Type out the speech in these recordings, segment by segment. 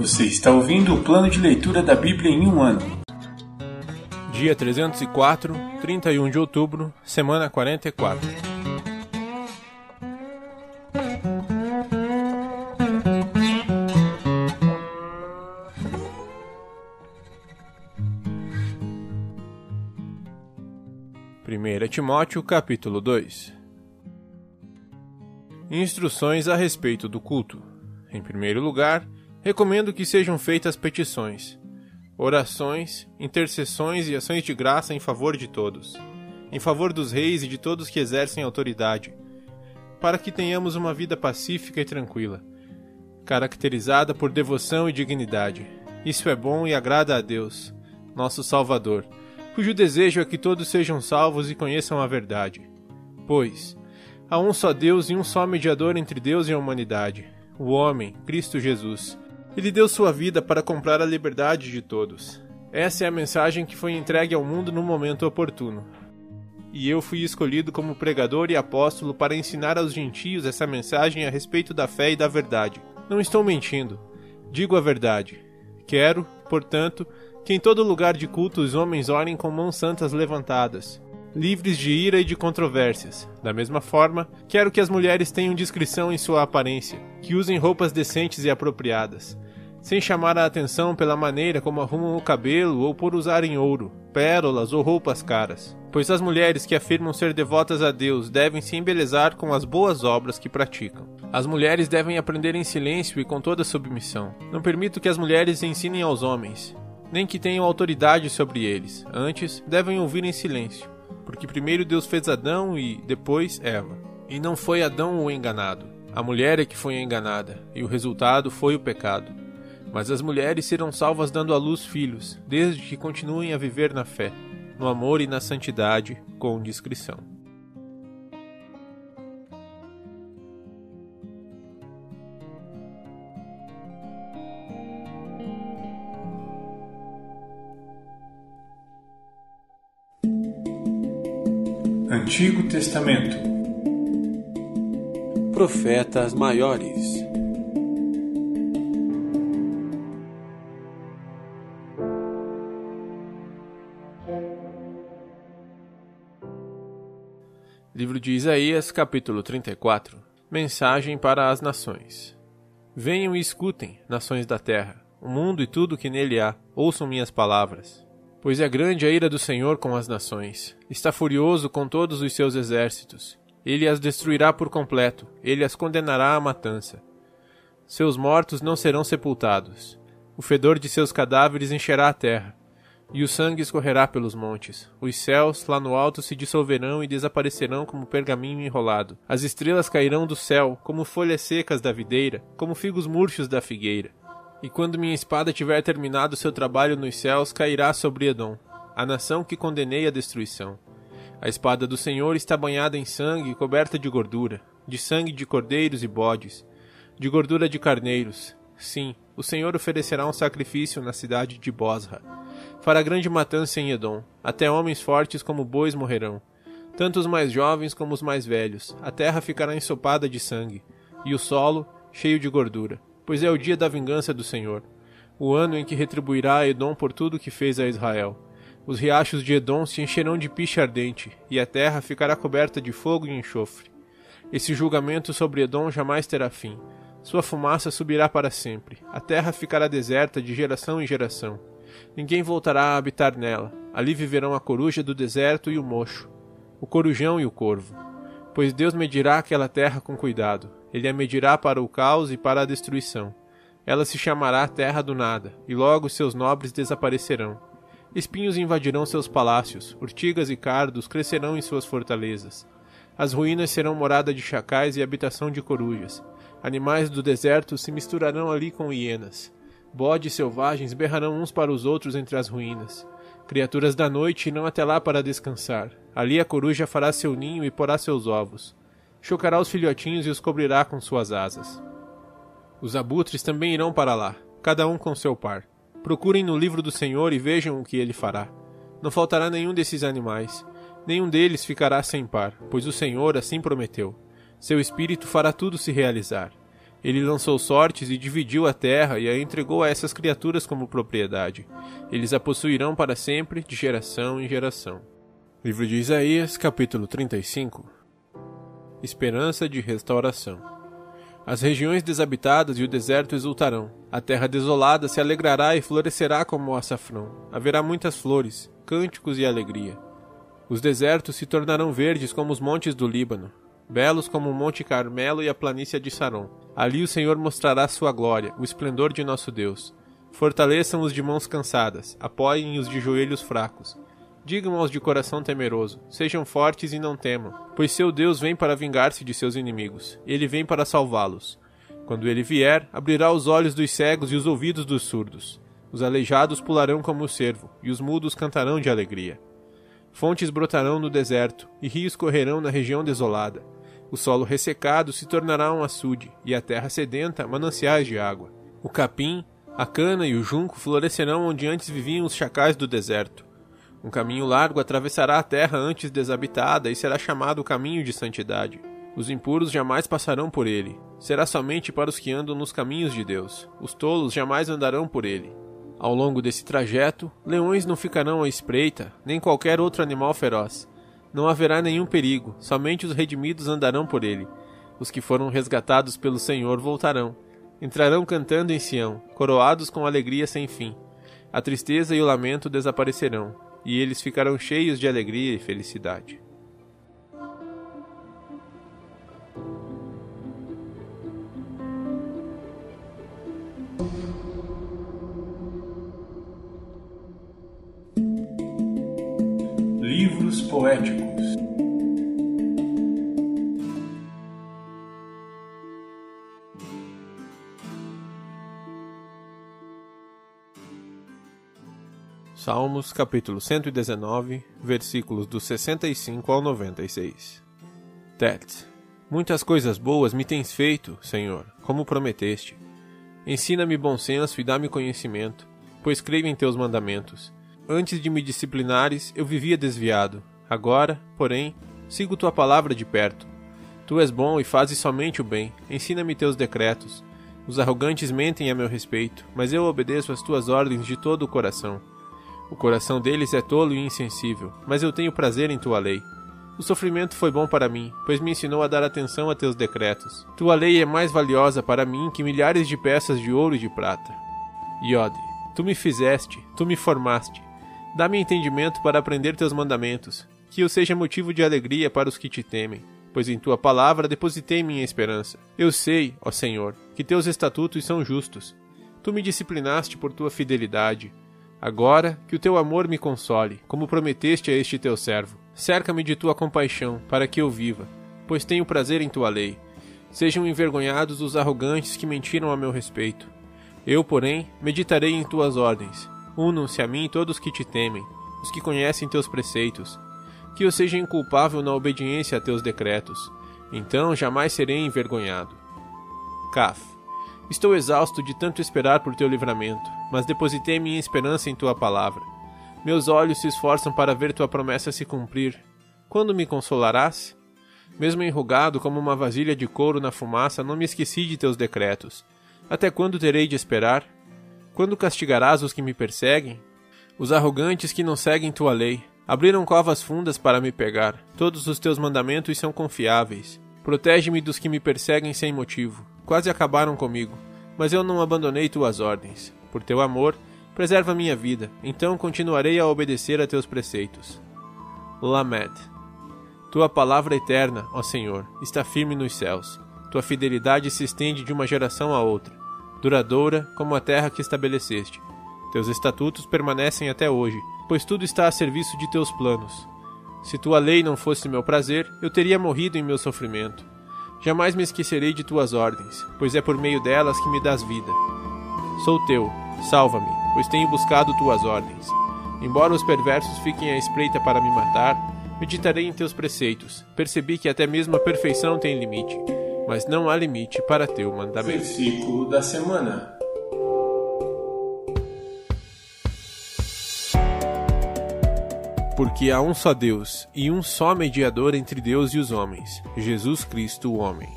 Você está ouvindo o plano de leitura da Bíblia em um ano. Dia 304, 31 de outubro, semana 44. Primeira Timóteo, capítulo 2. Instruções a respeito do culto. Em primeiro lugar, recomendo que sejam feitas petições, orações, intercessões e ações de graça em favor de todos, em favor dos reis e de todos que exercem autoridade, para que tenhamos uma vida pacífica e tranquila, caracterizada por devoção e dignidade. Isso é bom e agrada a Deus, nosso Salvador, cujo desejo é que todos sejam salvos e conheçam a verdade. Pois, Há um só Deus e um só mediador entre Deus e a humanidade, o homem, Cristo Jesus. Ele deu sua vida para comprar a liberdade de todos. Essa é a mensagem que foi entregue ao mundo no momento oportuno. E eu fui escolhido como pregador e apóstolo para ensinar aos gentios essa mensagem a respeito da fé e da verdade. Não estou mentindo. Digo a verdade. Quero, portanto, que em todo lugar de culto os homens orem com mãos santas levantadas, livres de ira e de controvérsias. Da mesma forma, quero que as mulheres tenham discrição em sua aparência, que usem roupas decentes e apropriadas, sem chamar a atenção pela maneira como arrumam o cabelo ou por usarem ouro, pérolas ou roupas caras. Pois as mulheres que afirmam ser devotas a Deus devem se embelezar com as boas obras que praticam. As mulheres devem aprender em silêncio e com toda submissão. Não permito que as mulheres ensinem aos homens, nem que tenham autoridade sobre eles. Antes, devem ouvir em silêncio porque primeiro Deus fez Adão e depois Eva. E não foi Adão o enganado, a mulher é que foi enganada, e o resultado foi o pecado. Mas as mulheres serão salvas dando à luz filhos, desde que continuem a viver na fé, no amor e na santidade, com discrição. Antigo Testamento Profetas Maiores Livro de Isaías, capítulo 34 Mensagem para as nações Venham e escutem, nações da terra, o mundo e tudo que nele há, ouçam minhas palavras. Pois é grande a ira do Senhor com as nações. Está furioso com todos os seus exércitos. Ele as destruirá por completo, ele as condenará à matança. Seus mortos não serão sepultados. O fedor de seus cadáveres encherá a terra, e o sangue escorrerá pelos montes. Os céus, lá no alto, se dissolverão e desaparecerão como pergaminho enrolado. As estrelas cairão do céu, como folhas secas da videira, como figos murchos da figueira. E quando minha espada tiver terminado seu trabalho nos céus, cairá sobre Edom, a nação que condenei à destruição. A espada do Senhor está banhada em sangue e coberta de gordura, de sangue de cordeiros e bodes, de gordura de carneiros. Sim, o Senhor oferecerá um sacrifício na cidade de Bosra. Fará grande matança em Edom, até homens fortes como bois morrerão. Tanto os mais jovens como os mais velhos. A terra ficará ensopada de sangue, e o solo cheio de gordura pois é o dia da vingança do Senhor, o ano em que retribuirá a Edom por tudo que fez a Israel. Os riachos de Edom se encherão de piche ardente, e a terra ficará coberta de fogo e enxofre. Esse julgamento sobre Edom jamais terá fim. Sua fumaça subirá para sempre. A terra ficará deserta de geração em geração. Ninguém voltará a habitar nela. Ali viverão a coruja do deserto e o mocho, o corujão e o corvo. Pois Deus medirá aquela terra com cuidado ele a medirá para o caos e para a destruição. Ela se chamará Terra do Nada, e logo seus nobres desaparecerão. Espinhos invadirão seus palácios, urtigas e cardos crescerão em suas fortalezas. As ruínas serão morada de chacais e habitação de corujas. Animais do deserto se misturarão ali com hienas. Bodes selvagens berrarão uns para os outros entre as ruínas. Criaturas da noite irão até lá para descansar. Ali a coruja fará seu ninho e porá seus ovos chocará os filhotinhos e os cobrirá com suas asas. Os abutres também irão para lá, cada um com seu par. Procurem no livro do Senhor e vejam o que ele fará. Não faltará nenhum desses animais, nenhum deles ficará sem par, pois o Senhor assim prometeu. Seu espírito fará tudo se realizar. Ele lançou sortes e dividiu a terra e a entregou a essas criaturas como propriedade. Eles a possuirão para sempre, de geração em geração. Livro de Isaías, capítulo 35 Esperança de restauração. As regiões desabitadas e o deserto exultarão. A terra desolada se alegrará e florescerá como o açafrão. Haverá muitas flores, cânticos e alegria. Os desertos se tornarão verdes como os montes do Líbano, belos como o Monte Carmelo e a planície de Saron. Ali o Senhor mostrará sua glória, o esplendor de nosso Deus. Fortaleçam os de mãos cansadas, apoiem os de joelhos fracos. Digam aos de coração temeroso: sejam fortes e não temam, pois seu Deus vem para vingar-se de seus inimigos. Ele vem para salvá-los. Quando ele vier, abrirá os olhos dos cegos e os ouvidos dos surdos. Os aleijados pularão como o cervo, e os mudos cantarão de alegria. Fontes brotarão no deserto, e rios correrão na região desolada. O solo ressecado se tornará um açude, e a terra sedenta mananciais de água. O capim, a cana e o junco florescerão onde antes viviam os chacais do deserto. Um caminho largo atravessará a terra antes desabitada e será chamado o caminho de santidade. Os impuros jamais passarão por ele. Será somente para os que andam nos caminhos de Deus. Os tolos jamais andarão por ele. Ao longo desse trajeto, leões não ficarão à espreita, nem qualquer outro animal feroz. Não haverá nenhum perigo, somente os redimidos andarão por ele. Os que foram resgatados pelo Senhor voltarão. Entrarão cantando em Sião, coroados com alegria sem fim. A tristeza e o lamento desaparecerão, e eles ficarão cheios de alegria e felicidade. Livros poéticos Salmos capítulo 119, versículos do 65 ao 96. Tet. Muitas coisas boas me tens feito, Senhor, como prometeste. Ensina-me bom senso e dá-me conhecimento, pois creio em teus mandamentos. Antes de me disciplinares, eu vivia desviado. Agora, porém, sigo tua palavra de perto. Tu és bom e fazes somente o bem. Ensina-me teus decretos. Os arrogantes mentem a meu respeito, mas eu obedeço às tuas ordens de todo o coração. O coração deles é tolo e insensível, mas eu tenho prazer em tua lei. O sofrimento foi bom para mim, pois me ensinou a dar atenção a teus decretos. Tua lei é mais valiosa para mim que milhares de peças de ouro e de prata. Iode, tu me fizeste, tu me formaste. Dá-me entendimento para aprender teus mandamentos, que eu seja motivo de alegria para os que te temem, pois em tua palavra depositei minha esperança. Eu sei, ó Senhor, que teus estatutos são justos. Tu me disciplinaste por tua fidelidade. Agora que o teu amor me console, como prometeste a este teu servo. Cerca-me de tua compaixão, para que eu viva, pois tenho prazer em tua lei. Sejam envergonhados os arrogantes que mentiram a meu respeito. Eu, porém, meditarei em tuas ordens. Unam-se a mim todos que te temem, os que conhecem teus preceitos. Que eu seja inculpável na obediência a teus decretos. Então jamais serei envergonhado. Caf. Estou exausto de tanto esperar por teu livramento, mas depositei minha esperança em tua palavra. Meus olhos se esforçam para ver tua promessa se cumprir. Quando me consolarás? Mesmo enrugado como uma vasilha de couro na fumaça, não me esqueci de teus decretos. Até quando terei de esperar? Quando castigarás os que me perseguem? Os arrogantes que não seguem tua lei abriram covas fundas para me pegar. Todos os teus mandamentos são confiáveis. Protege-me dos que me perseguem sem motivo quase acabaram comigo, mas eu não abandonei tuas ordens. Por teu amor, preserva minha vida, então continuarei a obedecer a teus preceitos. Lamed. Tua palavra eterna, ó Senhor, está firme nos céus. Tua fidelidade se estende de uma geração a outra, duradoura como a terra que estabeleceste. Teus estatutos permanecem até hoje, pois tudo está a serviço de teus planos. Se tua lei não fosse meu prazer, eu teria morrido em meu sofrimento. Jamais me esquecerei de tuas ordens, pois é por meio delas que me dás vida. Sou teu, salva-me, pois tenho buscado tuas ordens. Embora os perversos fiquem à espreita para me matar, meditarei em teus preceitos. Percebi que até mesmo a perfeição tem limite, mas não há limite para teu mandamento. Versículo da semana. Porque há um só Deus e um só mediador entre Deus e os homens, Jesus Cristo, o homem.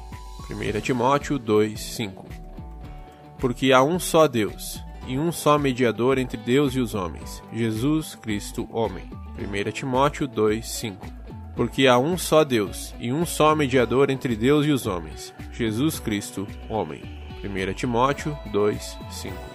1 Timóteo 2, 5 Porque há um só Deus, e um só mediador entre Deus e os homens, Jesus Cristo, homem. 1 Timóteo 2, 5 Porque há um só Deus, e um só mediador entre Deus e os homens, Jesus Cristo, homem. 1 Timóteo 2, 5